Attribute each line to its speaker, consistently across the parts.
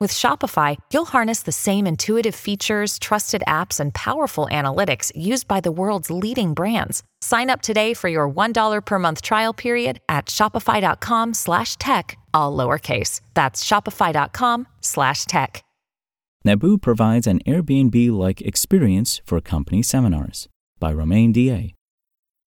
Speaker 1: With Shopify, you'll harness the same intuitive features, trusted apps, and powerful analytics used by the world's leading brands. Sign up today for your $1 per month trial period at shopify.com slash tech, all lowercase. That's shopify.com slash tech.
Speaker 2: Naboo provides an Airbnb-like experience for company seminars by Romain Dillet.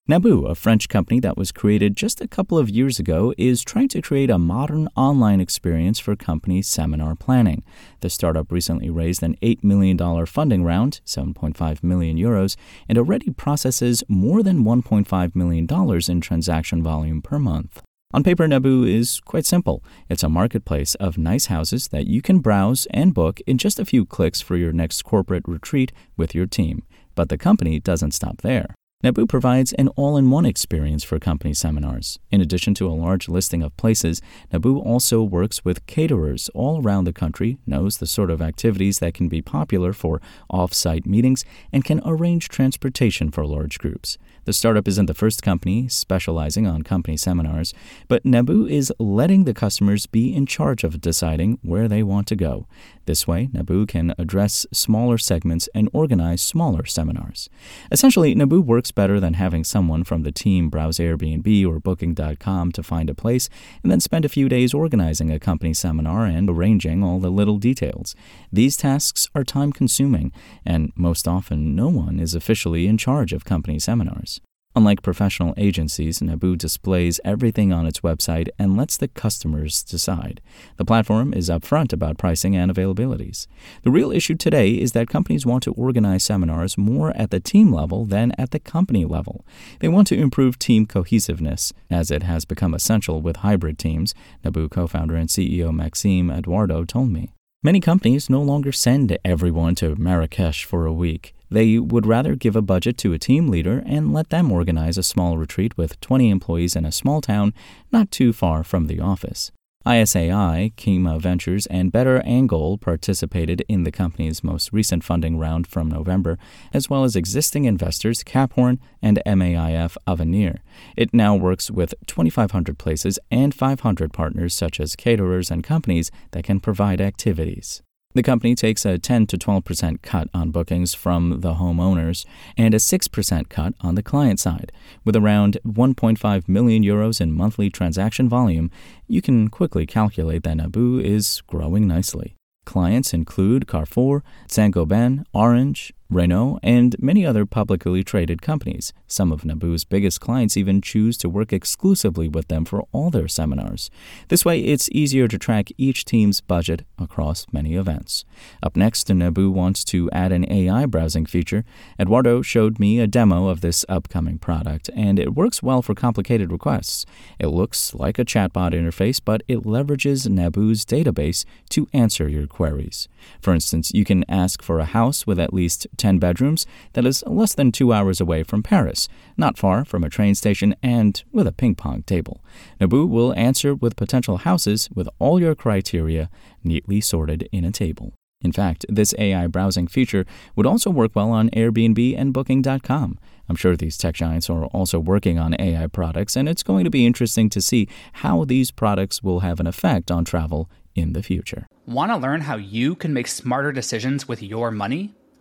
Speaker 2: Naboo, a French company that was created just a couple of years ago, is trying to create a modern online experience for company seminar planning. The startup recently raised an $8 million funding round, 7.5 million euros, and already processes more than $1.5 million in transaction volume per month. On paper, Naboo is quite simple. It's a marketplace of nice houses that you can browse and book in just a few clicks for your next corporate retreat with your team. But the company doesn't stop there. Naboo provides an all in one experience for company seminars. In addition to a large listing of places, Naboo also works with caterers all around the country, knows the sort of activities that can be popular for off site meetings, and can arrange transportation for large groups. The startup isn't the first company specializing on company seminars, but Naboo is letting the customers be in charge of deciding where they want to go. This way, Naboo can address smaller segments and organize smaller seminars. Essentially, Naboo works better than having someone from the team browse Airbnb or Booking.com to find a place and then spend a few days organizing a company seminar and arranging all the little details. These tasks are time consuming, and most often, no one is officially in charge of company seminars. Unlike professional agencies, Naboo displays everything on its website and lets the customers decide. The platform is upfront about pricing and availabilities. The real issue today is that companies want to organize seminars more at the team level than at the company level. They want to improve team cohesiveness, as it has become essential with hybrid teams, Naboo co founder and CEO Maxime Eduardo told me. Many companies no longer send everyone to Marrakesh for a week. They would rather give a budget to a team leader and let them organize a small retreat with 20 employees in a small town not too far from the office. ISAI, Kima Ventures, and Better Angle participated in the company's most recent funding round from November, as well as existing investors Caphorn and MAIF Avenir. It now works with 2,500 places and 500 partners such as caterers and companies that can provide activities. The company takes a 10 to 12% cut on bookings from the homeowners and a 6% cut on the client side. With around 1.5 million euros in monthly transaction volume, you can quickly calculate that Naboo is growing nicely. Clients include Carrefour, Saint-Gobain, Orange, Renault, and many other publicly traded companies. Some of Naboo's biggest clients even choose to work exclusively with them for all their seminars. This way, it's easier to track each team's budget across many events. Up next, Naboo wants to add an AI browsing feature. Eduardo showed me a demo of this upcoming product, and it works well for complicated requests. It looks like a chatbot interface, but it leverages Naboo's database to answer your queries. For instance, you can ask for a house with at least 10 bedrooms that is less than two hours away from Paris, not far from a train station, and with a ping pong table. Naboo will answer with potential houses with all your criteria neatly sorted in a table. In fact, this AI browsing feature would also work well on Airbnb and Booking.com. I'm sure these tech giants are also working on AI products, and it's going to be interesting to see how these products will have an effect on travel in the future.
Speaker 3: Want to learn how you can make smarter decisions with your money?